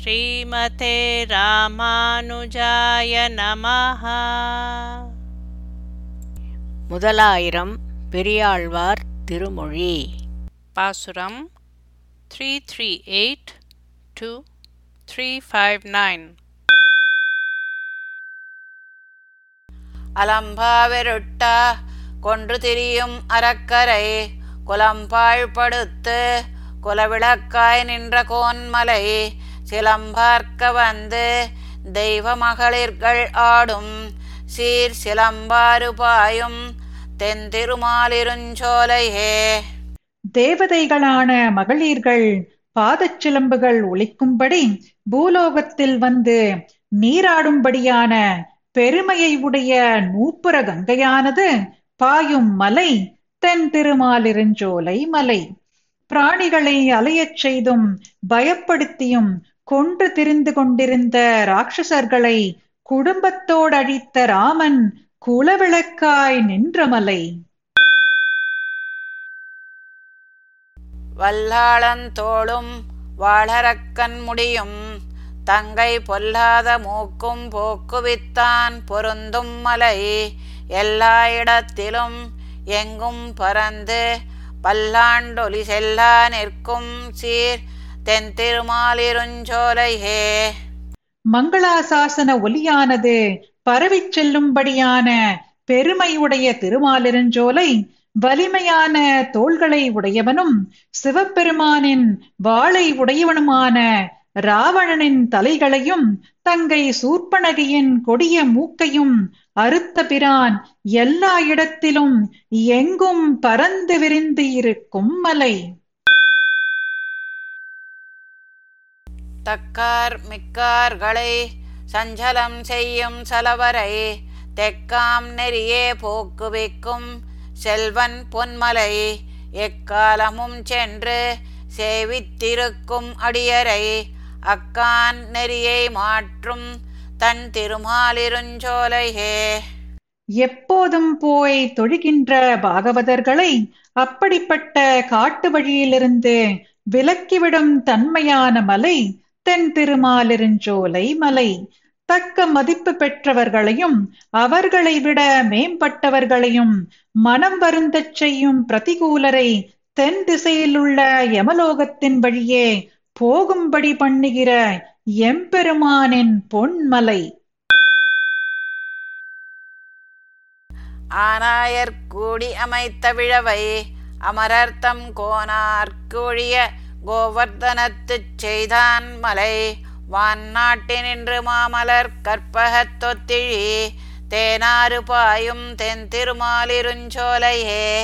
ஸ்ரீமதே ராமானுஜாய நமஹ. முதலாயிரம் பெரியாழ்வார் திருமொழி. பாசுரம் three three eight two three five nine அலம்பாவெருட்டா கொன்று திரியும் அறக்கரை குலம்பாழ்படுத்து குலவிளக்காய் நின்ற கோன்மலை சிலம்பார்க்க வந்து தெய்வ மகளிர்கள் ஆடும். சீர் சிலம்பாறு பாயும் தென் திருமாலிருஞ்சோலையே தேவதைகளான மகளிர்கள் பாதச்சிலம்புகள் ஒழிக்கும்படி பூலோகத்தில் வந்து நீராடும்படியான பெருமையை உடைய நூப்புர கங்கையானது பாயும் மலை தென் திருமாலிருஞ்சோலை மலை. பிராணிகளை அலையச் செய்தும் பயப்படுத்தியும் கொன்று திரிந்து கொண்டிருந்த ராட்சசர்களை குடும்பத்தோடு அழித்த ராமன் குலவிளக்காய் நின்ற மலை. வல்லாளந்தோளும் வாழறக்கன் முடியும் தங்கை பொல்லாத மூக்கும் போக்குவித்தான் பொருந்தும் மலை. எல்லா இடத்திலும் எங்கும் பறந்து பல்லாண்டொலி செல்லா நிற்கும் சீர் தென் திருமாலிருஞ்சோலையே மங்களாசாசன ஒலியானது பரவிச் செல்லும்படியான பெருமையுடைய திருமாலிருஞ்சோலை வலிமையான தோள்களை உடையவனும் சிவபெருமானின் வாளை உடையவனுமான ராவணனின் தலைகளையும் தங்கை சூர்பனகையின் கொடிய மூக்கையும் அறுத்த பிரான் எல்லா இடத்திலும் எங்கும் பறந்து விரிந்து இருக்கும் மலை. தக்கார் மிக்கார்களை சஞ்சலம் செய்யும் சலவரை தெக்காம் நெறியே போக்குவிக்கும் செல்வன் பொன்மலை எக்காலமும் சென்று சேவித்திருக்கும் அடியரை அக்கான் நெறியை மாற்றும் தன் திருமாலிருஞ்சோலையே எப்போதும் போய் தொழுகின்ற பாகவதர்களை அப்படிப்பட்ட காட்டு வழியிலிருந்து விலக்கிவிடும் தன்மையான மலை தென் திருமாலிருஞ்சோலை மலை. தக்க மதிப்பு பெற்றவர்களையும் அவர்களை விட மேம்பட்டவர்களையும் மனம் வருந்தச் செய்யும் பிரதிகூலரை தென் திசையிலுள்ள யமலோகத்தின் வழியே போகும்படி பண்ணுகிற எம்பெருமானின் பொன்மலை. ஆனாயர் கூடி அமைத்த விழவை அமரர்த்தம் கோனார்கொழிய கோவர்த்தனத்துச் செய்தான் மலை. வான் நாட்டினின்று மாமலர் கற்பகத் தொத்திழி. தேனாறு பாயும் தென் திருமாலிருஞ்சோலையே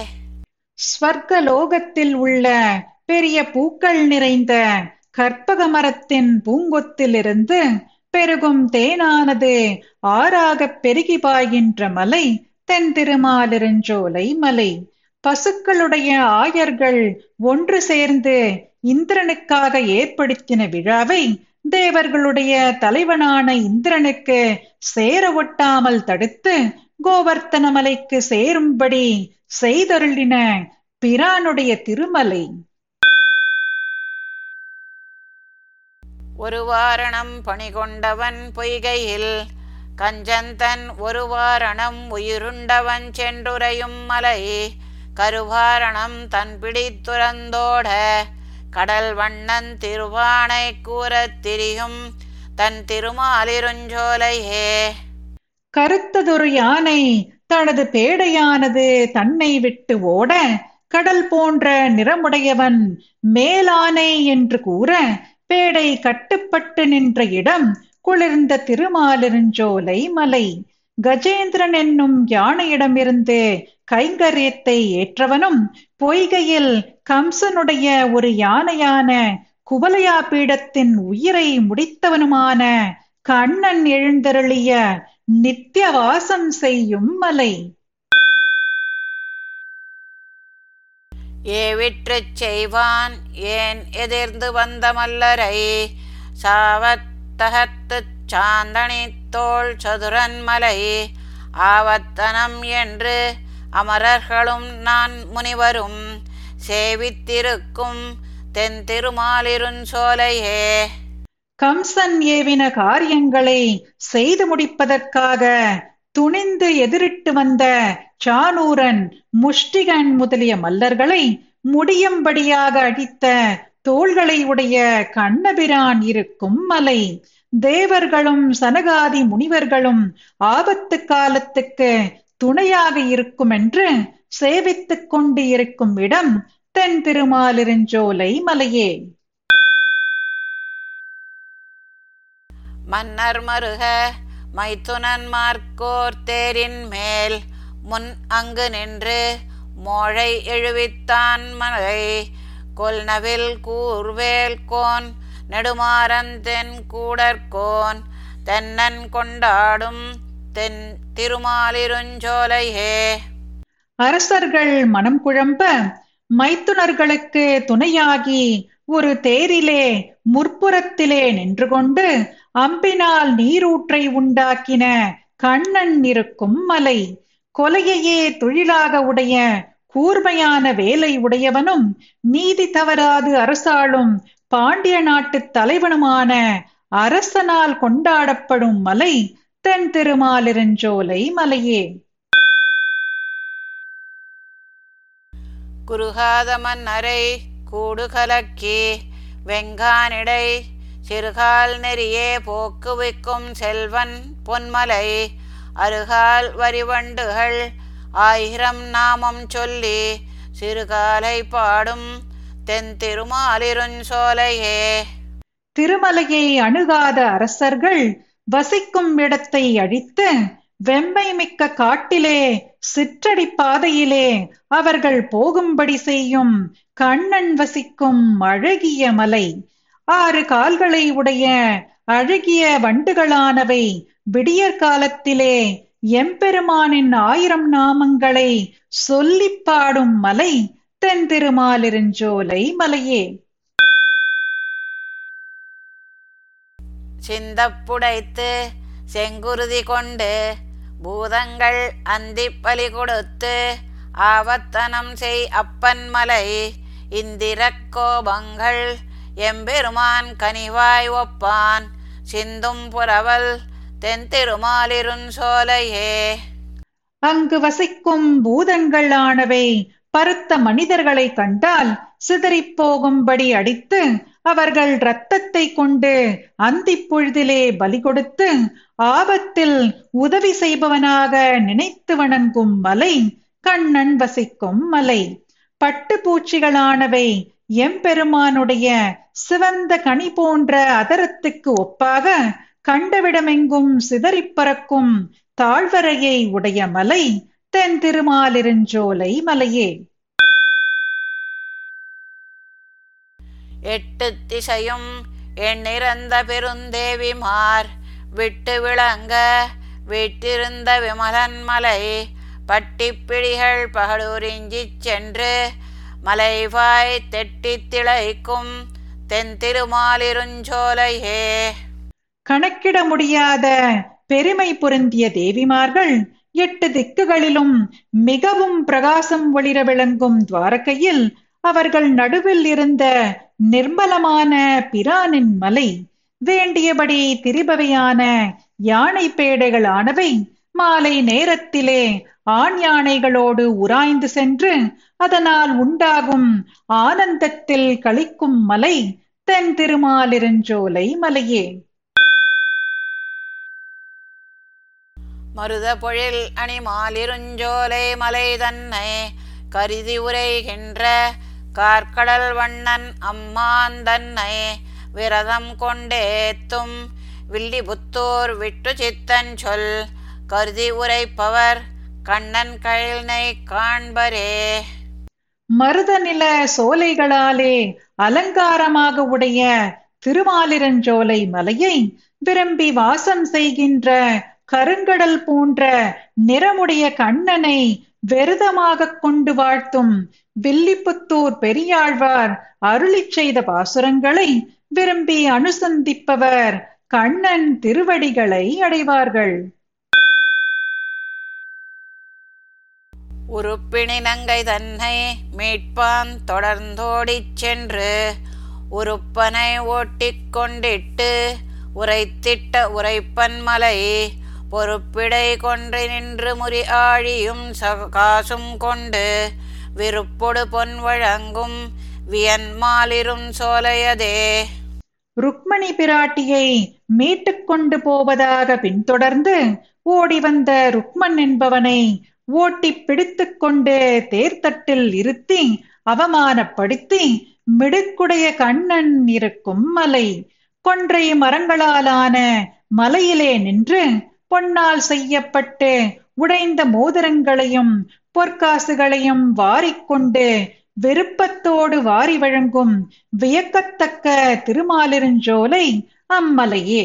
ஸ்வர்கலோகத்தில் உள்ள பெரிய பூக்கள் நிறைந்த கற்பக மரத்தின் பூங்கொத்திலிருந்து பெருகும் தேனானது ஆறாகப் பெருகி பாய்கின்ற மலை தென் திருமாலிருஞ்சோலை மலை. பசுக்களுடைய ஆயர்கள் ஒன்று சேர்ந்து இந்திரனுக்காக ஏற்படுத்தின விழாவை தேவர்களுடைய தலைவனான இந்திரனுக்கு சேர ஒட்டாமல் தடுத்து கோவர்த்தன மலைக்கு சேரும்படி செய்தருளின பிரானுடைய திருமலை. ஒரு வாரணம் பணிகொண்டவன் பொய்கையில் கஞ்சந்தன் ஒரு வாரணம் உயிருண்டவன் சென்றுரையும் மலை. கருவாரணம் தன் பிடித்துறந்தோட கடல் வண்ணன் திருவானை கூறத் திரியும் தன் திருமாலிருஞ்சோலையே. கருத்ததொரு யானை தனது பேடையானது தன்னை விட்டு ஓட கடல் போன்ற நிறமுடையவன் மேலானை என்று கூற பேடை கட்டுப்பட்டு நின்ற இடம் குளிர்ந்த திருமாலிருஞ்சோலை மலை. கஜேந்திரன் என்னும் யானையிடமிருந்து கைங்கரியத்தை ஏற்றவனும் பொய்கையில் கம்சனுடைய ஒரு யானையான குவலையா பீடத்தின் உயிரை முடித்தவனுமான கண்ணன் எழுந்தருளிய நித்திய வாசம் செய்யும் மலை. ஏவிற்றுச் செய்வான் ஏன் எதிர்ந்து வந்த மல்லரை? சாவத்தகத்து சாந்தனி தோல் சதுரன் மலை. ஆவத்தனம் என்று அமரர்களும் நான் முனிவரும். சேவித்திருக்கும் தென் திருமாலிருஞ்சோலையே கம்சன் ஏவின காரியங்களை செய்து முடிப்பதற்காக துணிந்து எதிரிட்டு வந்த சானூரன் முஷ்டிகன் முதலிய மல்லர்களை முடியும்படியாக அடித்த தோள்களை உடைய கண்ணபிரான் இருக்கும் மலை. தேவர்களும் சனகாதி முனிவர்களும் ஆபத்து காலத்துக்கு துணையாக இருக்கும் என்று சேவித்துக் கொண்டு இருக்கும் இடம் தென் திருமாலிருஞ்சோலை மலையே. மன்னர் மருக மைத்துனன்மார்க்கோர் தேரின் மேல் முன் அங்கு நின்று மோழை எழுவித்தான் மலை. கொல்நவில் கூர்வேல் கோன் நெடுமாறன் தென் கூடற்கோன் தென்னன் கொண்டாடும் தென் திருமாலிருஞ்சோலையே. அரசர்கள் மனம் குழம்ப மைத்துனர்களுக்கு துணையாகி ஒரு தேரிலே முற்புறத்திலே நின்று கொண்டு அம்பினால் நீரூற்றை உண்டாக்கின கண்ணன் இருக்கும் மலை கொலையையே தொழிலாக உடைய கூர்மையான வேலை உடையவனும் நீதி தவறாது அரசாளும் பாண்டிய நாட்டு தலைவனுமான அரசனால் கொண்டாடப்படும் மலை தென் திருமாலிருஞ்சோலை மலையே. குறுகாத மன்னரை கூடு கலக்கி வெங்கானிடை சிறுகால் நெறியே போக்குவிக்கும் செல்வன் பொன்மலை. அருகால் வரிவண்டுகள் ஆயிரம் நாமம் சொல்லி சிறுகாலை பாடும் தென் திருமாலிருஞ்சோலையே திருமலையை அணுகாத அரசர்கள் வசிக்கும் இடத்தை அழித்து வெம்மை மிக்க காட்டிலே சிற்றடி பாதையிலே அவர்கள் போகும்படி செய்யும் கண்ணன் வசிக்கும் அழகிய மலை. ஆறு கால்களை உடைய அழகிய வண்டுகளானவை விடியற் காலத்திலே எம்பெருமானின் ஆயிரம் நாமங்களை சொல்லிப் பாடும் மலை தென் திருமாலிருஞ்சோலை மலையே. சிந்தப்புடைத்து செங்குருதி கொண்டு பூதங்கள் அந்திப்பலி கொடுத்து ஆவத்தனம் செய் அப்பன் மலை இந்திரக் கோபங்கள் எம்பெருமான் கனிவாய் ஒப்பான் சிந்தும் புரவல் தென் சோலையே. அங்கு வசிக்கும் பூதங்கள் ஆனவை பருத்த மனிதர்களை கண்டால் சிதறிப் போகும்படி அடித்து அவர்கள் இரத்தத்தை கொண்டு அந்தி பொழுதிலே பலி கொடுத்து ஆபத்தில் உதவி செய்பவனாக நினைத்து வணங்கும் மலை கண்ணன் வசிக்கும் மலை. பட்டு பூச்சிகளானவை எம்பெருமானுடைய சிவந்த கனி போன்ற அதரத்துக்கு ஒப்பாக கண்டவிடமெங்கும் சிதறிப் பறக்கும் தாழ்வரையை உடைய மலை தென் திருமாலிருஞ்சோலை மலையே. எட்டு திசையும் எண்ணிறந்த பெருந்தேவிமார். விட்டு விளங்க விட்டிருந்த விமலன் மலை. பட்டிப்பிடிகள் பகலூரிஞ்சிச் சென்று மலைவாய் தெட்டித் திளைக்கும் தென் திருமாலிருஞ்சோலையே கணக்கிட முடியாத பெருமை பொருந்திய தேவிமார்கள் எட்டு திக்குகளிலும் மிகவும் பிரகாசம் ஒளிர விளங்கும் துவாரகையில் அவர்கள் நடுவில் இருந்த நிர்மலமான பிரானின் மலை வேண்டியபடி திரிபவையான யானை பேடைகளானவை மாலை நேரத்திலே ஆண் யானைகளோடு உராய்ந்து சென்று அதனால் உண்டாகும் ஆனந்தத்தில் கழிக்கும் மலை தென் திருமாலிருஞ்சோலை மலையே. மருத பொழில் அணி மாலிருஞ்சோலை மலை தன்னை கருதி உரைகின்ற கார்கடல் வண்ணன் அம்மான் தன்னை விரதம் கொண்டேத்தும் வில்லிபுத்தூர் விட்டு சித்தன் சொல் கருதி உரைப்பவர் கண்ணன் கழினை காண்பரே. மருதநில சோலைகளாலே அலங்காரமாக உடைய திருமாலிரஞ்சோலை மலையை விரும்பி வாசம் செய்கின்ற கருங்கடல் போன்ற நிறமுடைய கண்ணனை விரதமாகக் கொண்டு வாழ்த்தும் வில்லிபுத்தூர் பெரியாழ்வார் அருளிச் செய்த பாசுரங்களை விரும்பி அனுசந்திப்பவர் கண்ணன் திருவடிகளை அடைவார்கள். உருப்பிணி நங்கை தன்னை மீட்பான் தொடர்ந்தோடிச் சென்று உறுப்பனை ஓட்டிக் கொண்டிட்டு உரைத்திட்ட உரைப்பன் மலை பொறுப்பிடை கொன்று நின்று முறி ஆழியும் காசும் கொண்டு விருப்பொடு பொன் வழங்கும் வியன் மாலிரும் சோலையதே. ருக்மணி பிராட்டியை மீட்டுக் கொண்டு போவதாக பின்தொடர்ந்து ஓடி வந்த ருக்மன் என்பவனை ஓட்டி பிடித்துக் கொண்டு தேர்தட்டில் இருத்தி அவமானப்படுத்தி மிடுக்குடைய கண்ணன் இருக்கும் மலை கொன்றை மரங்களாலான மலையிலே நின்று பொன்னால் செய்யப்பட்டு உடைந்த மோதிரங்களையும் பொற்காசுகளையும் வாரிக்கொண்டு விருப்பத்தோடு வாரி வழங்கும் வியக்கத்தக்க திருமாலிருஞ்சோலை அம்மலையே.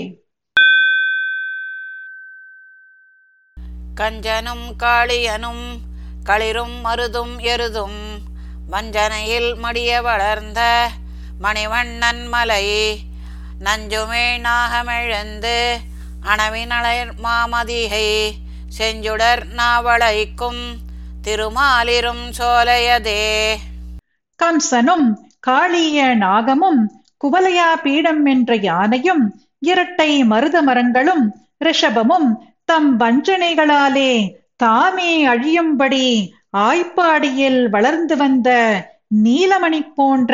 கஞ்சனும் காளியனும் களிரும் மருதும் எருதும் வஞ்சனையில் மடிய வளர்ந்த மணிவண்ணன் மலை நஞ்சுமே நாகமெழுந்து அணவினளர் மாமதிகை செஞ்சுடர் நாவளைக்கும் திருமாலிரும் சோலையதே. கம்சனும் காளிய நாகமும் குவலையா பீடம் என்ற யானையும் இரட்டை மருத மரங்களும் ரிஷபமும் தம் வஞ்சனைகளாலே தாமே அழியும்படி ஆய்ப்பாடியில் வளர்ந்து வந்த நீலமணி போன்ற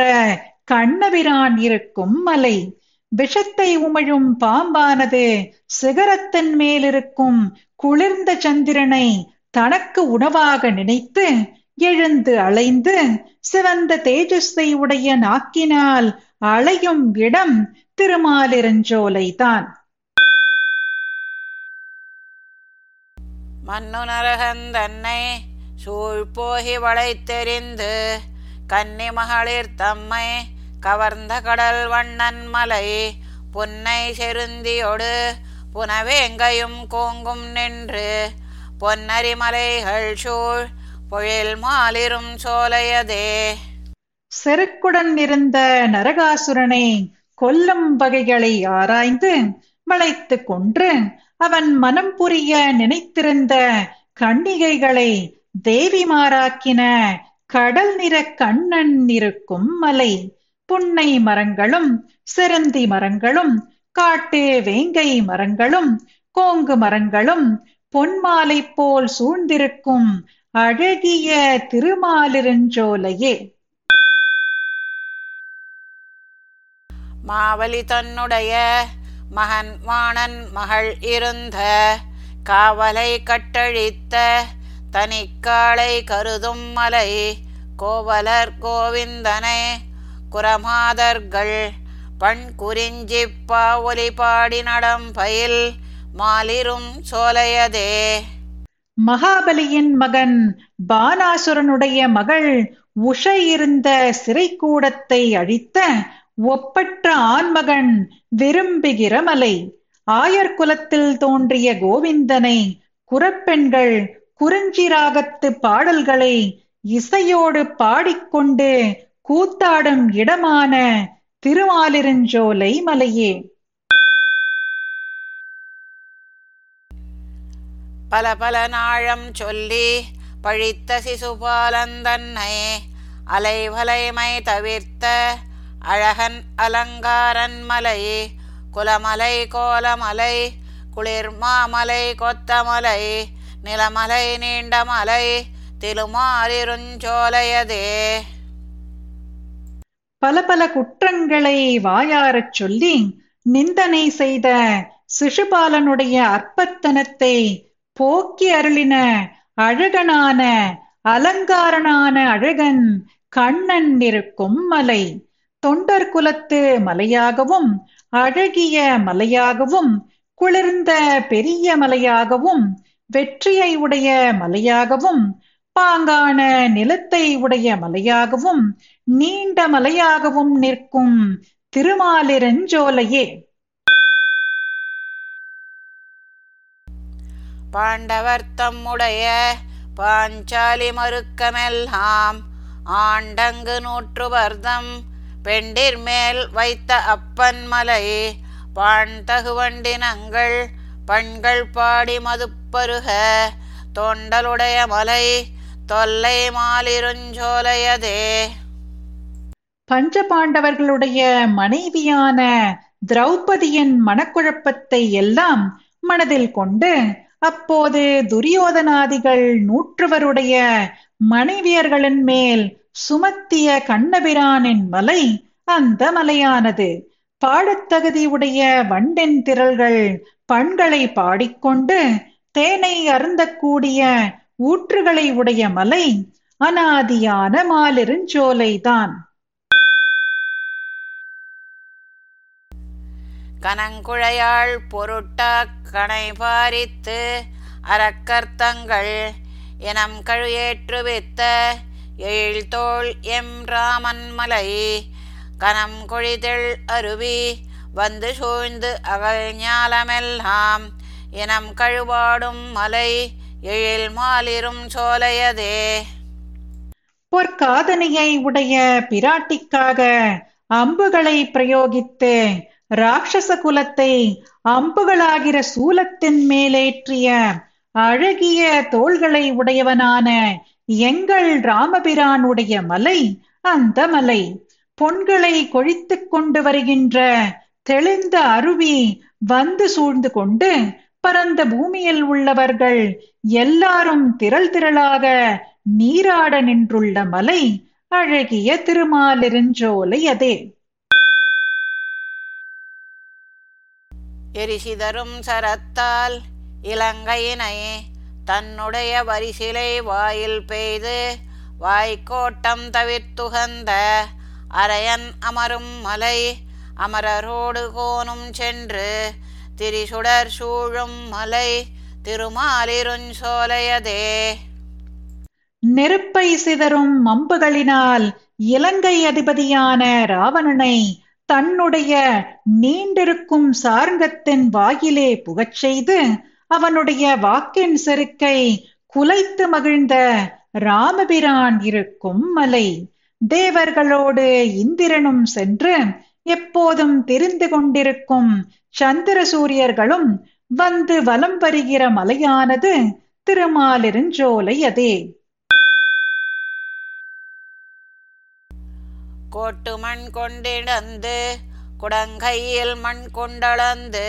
கண்ணபிரான் இருக்கும் மலை. விஷத்தை உமிழும் பாம்பானது சிகரத்தின் மேலிருக்கும் குளிர்ந்த சந்திரனை தனக்கு உணவாக நினைத்து எழுந்து அலைந்து சிவந்த தேஜஸ்தை உடைய நாக்கினால் அலையும் இடம் திருமாலிரஞ்சோலைதான். மண்ணு நரகந்தன்னை சூழ்போகி வளைத்தெறிந்து கன்னி மகளிர் தம்மை கவர்ந்த கடல் வண்ணன் மலை பொன்னை செருந்தியொடு புனவேங்கையும் கோங்கும் நின்று பொன்னரி மலைகள் சூழ் பொழில் மாலிரும் சோலையதே. செருக்குடன் இருந்த நரகாசுரனை கொல்லும் வகைகளை ஆராய்ந்து வளைத்து கொன்று அவன் மனம் புரிய நினைத்திருந்த கண்ணிகைகளை தேவிமாராக்கின கடல் நிற கண்ணன் இருக்கும் மலை. புன்னை மரங்களும் சிரந்தி மரங்களும் காட்டு வேங்கை மரங்களும் கோங்கு மரங்களும் பொன்மாலை போல் சூழ்ந்திருக்கும் அழகிய திருமாலிருஞ்சோலையே. மாவலி தன்னுடைய மகன் வாணன் மகள் இருந்த காவலை கட்டழித்த தனிக்காளை கருதும் மலை கோவலர் கோவிந்தனை. குரமாதர்கள் பண் குறிஞ்சிப்பா ஒலி பாடி நடம் பயில் மாலிரும் சோலையதே. மகாபலியின் மகன் பானாசுரனுடைய மகள் உஷை இருந்த சிறைக்கூடத்தை அழித்த ஒப்பற்ற ஆண்மகன் விரும்புகிற மலை. ஆயர் குலத்தில் தோன்றிய கோவிந்தனை குரப்பெண்கள் குறிஞ்சி ராகத்து பாடல்களை இசையோடு பாடிக்கொண்டு கூத்தாடும் இடமான திருமாலிருஞ்சோலை மலையே. பல பல நாழம் சொல்லி பழித்த சிசுபாலந்தன்னை அலைவலைமை தவிர்த்த அழகன் அலங்காரன் மலை குலமலை கோலமலை குளிர்மாமலை கொத்தமலை நிலமலை நீண்டமலை திருமாலிருஞ்சோலையதே. பல பல குற்றங்களை வாயாரச் சொல்லி நிந்தனை செய்த சிசுபாலனுடைய அற்பத்தனத்தை போக்கி அருளின அழகனான அலங்காரனான அழகன் கண்ணன் இருக்கும் மலை. தொண்டர் குலத்து மலையாகவும் அழகிய மலையாகவும் குளிர்ந்த பெரிய மலையாகவும் வெற்றியை உடைய மலையாகவும் பாங்கான நிலத்தை உடைய மலையாகவும் நீண்ட மலையாகவும் நிற்கும் திருமாலிரஞ்சோலையே. பாண்டவர் தம்முடைய பாஞ்சாலி மறுக்கமெல்லாம் ஆண்டங்கு நூற்றுவர்தம் பெண்டிர் மேல் வைத்த அப்பன் மலை பாண் தகுவண்டினங்கள் பண்கள் பாடி மதுப்பருக தொண்டலுடைய மலை தொல்லை மாலிருஞ்சோலையதே. பஞ்சபாண்டவர்களுடைய மனைவியான திரௌபதியின் மனக்குழப்பத்தை எல்லாம் மனதில் கொண்டு அப்போது துரியோதனாதிகள் நூற்றுவருடைய மனைவியர்களின் மேல் சுமத்திய கண்ணபிரானின் மலை அந்த மலையானது. பாடத்தகுதியுடைய வண்டின் திரள்கள் பண்களை பாடிக்கொண்டு தேனை அருந்தக்கூடிய ஊற்றுகளை உடைய மலை அனாதியான மாலிருஞ்சோலைதான் கனங்குழையாள் பொருட்டா கணை பாரித்து அறக்கர்த்தங்கள் எனம் கழுயேற்றுவித்த எழில்தோள் எம் ராமன் மலை கனம் கொழிதெள் அருவி வந்து சூழ்ந்து அகல் ஞாலமெல்லாம் இனம் கழுவாடும் மலை எழில் மாலிரும் சோலையதே. பொற்காதனையை உடைய பிராட்டிக்காக அம்புகளை பிரயோகித்து ராட்சச குலத்தை அம்புகளாகிற சூலத்தின் மேலேற்றிய அழகிய தோள்களை உடையவனான எங்கள் ராமபிரானுடைய மலை அந்த மலை. பொன்களை கொழித்துக் கொண்டு வருகின்ற தெளிந்த அருவி வந்து சூழ்ந்து கொண்டு பரந்த பூமியில் உள்ளவர்கள் எல்லாரும் திரள் திரளாக நீராட நின்றுள்ள மலை அழகிய திருமாலிருஞ்சோலை அதே எரிசிதரும் சரத்தால் இலங்கையினை தன்னுடைய வரிசிலை வாயில் பெய்து வாய்க்கோட்டம் தவிர்த்துகந்த அரையன் அமரும் மலை அமரரோடு கோனும் சென்று திரிசுடர் சூழும் மலை திருமாலிருஞ்சோலையதே நெருப்பை சிதறும் அம்புகளினால் இலங்கை அதிபதியான ராவணனை தன்னுடைய நீண்டிருக்கும் சார்ங்கத்தின் வாயிலே புகச் செய்து அவனுடைய வாக்கின் செருக்கை குலைத்து மகிழ்ந்த ராமபிரான் இருக்கும் மலை. தேவர்களோடு இந்திரனும் சென்று எப்போதும் தெரிந்து கொண்டிருக்கும் சந்திர சூரியர்களும் வந்து வலம் வருகிற மலையானது திருமாலிருஞ்சோலை அதே கோட்டு மண் கொண்டிடந்து குடங்கையில் மண் கொண்டளந்து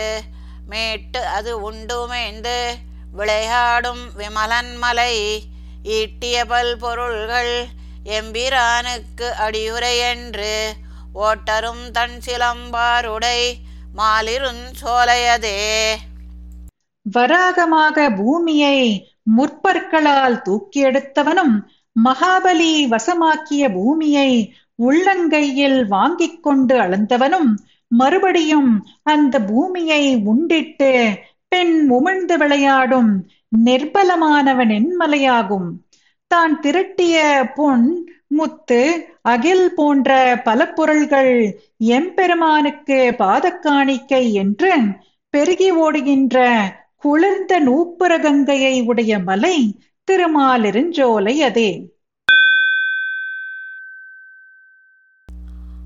மேட்டு அது உண்டுமேந்து விளையாடும் விமலன் மலை ஈட்டிய பல் பொருள்கள் எம்பிரானுக்கு அடியுரை என்று ஓட்டரும் தன் சிலம்பாருடை மாலிருஞ்சோலையதே. வராகமாக பூமியை முற்பற்களால் தூக்கி எடுத்தவனும் மகாபலி வசமாக்கிய பூமியை உள்ளங்கையில் வாங்கிக் கொண்டு அளந்தவனும் மறுபடியும் அந்த பூமியை உண்டிட்டு பெண் உமிழ்ந்து விளையாடும் நிர்பலமானவன் என்மலையாகும். தான் திரட்டிய பொன் முத்து அகில் போன்ற பல பொருள்கள் எம்பெருமானுக்கு பாதக்காணிக்கை என்று பெருகி ஓடுகின்ற குளிர்ந்த நூப்புர கங்கையை உடைய மலை திருமாலிருஞ்சோலை அதே.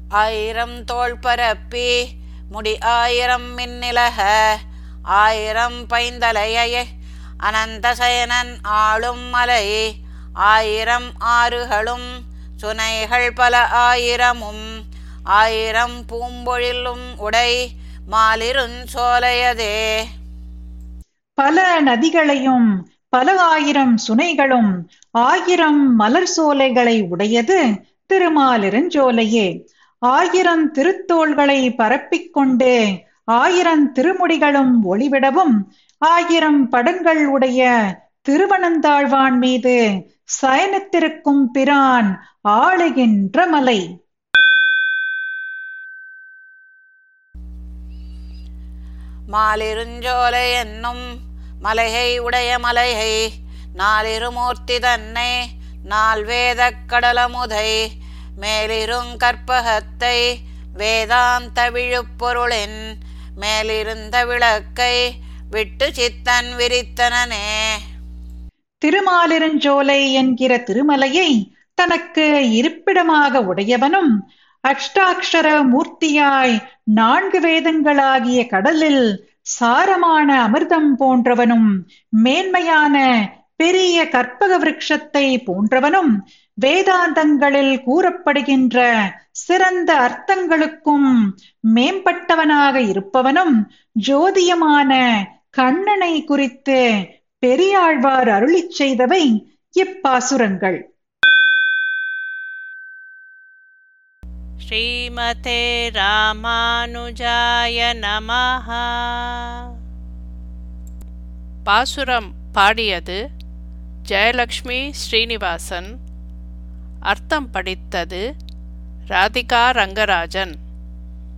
ஆயிரம் தோல் பரப்பி முடி ஆயிரம் மின்னிலக ஆயிரம் பைந்தலைய அனந்த சயனன் ஆளும் மலை ஆயிரம் ஆறுகளும் சுனைகள் பல ஆயிரமும் ஆயிரம் பூம்பொழிலும் உடை மாலிருந் சோலையதே. பல நதிகளையும் பல ஆயிரம் சுனைகளும் ஆயிரம் மலர் சோலைகளை உடையது திருமாலிருஞ்சோலையே ஆயிரம் திருத்தோள்களை பரப்பிக் கொண்டு ஆயிரம் திருமுடிகளும் ஒளிவிடவும் ஆயிரம் படங்கள் உடைய திருவனந்தாழ்வான் மீது சயனித்திருக்கும் பிரான் ஆளுகின்ற மலை. மாலிருஞ்சோலை என்னும் மலையை உடைய மலையை நாலிருமூர்த்தி தன்னை நால்வேதக் கடலமுதை மேலிருங் கற்பகத்தை வேதாந்த விழுப்பொருளின் மேலிருந்த விளக்கை விட்டு சித்தன் விரித்தனனே. திருமாலிருஞ்சோலை என்கிற திருமலையை தனக்கு இருப்பிடமாக உடையவனும் அஷ்டாட்சர மூர்த்தியாய் நான்கு வேதங்களாகிய கடலில் சாரமான அமிர்தம் போன்றவனும் மேன்மையான பெரிய கற்பக விருட்சத்தை போன்றவனும் வேதாந்தங்களில் கூறப்படுகின்ற சிறந்த அர்த்தங்களுக்கும் மேம்பட்டவனாக இருப்பவனும் ஜோதியமான கண்ணனை குறித்து பெரியாழ்வார் அருளிச் செய்தவை இப்பாசுரங்கள். ஸ்ரீமதே ராமானுஜாய நமஹ. பாசுரம் பாடியது ஜெயலக்ஷ்மி ஸ்ரீனிவாசன். அர்த்தம் படித்தது ராதிகா ரங்கராஜன்.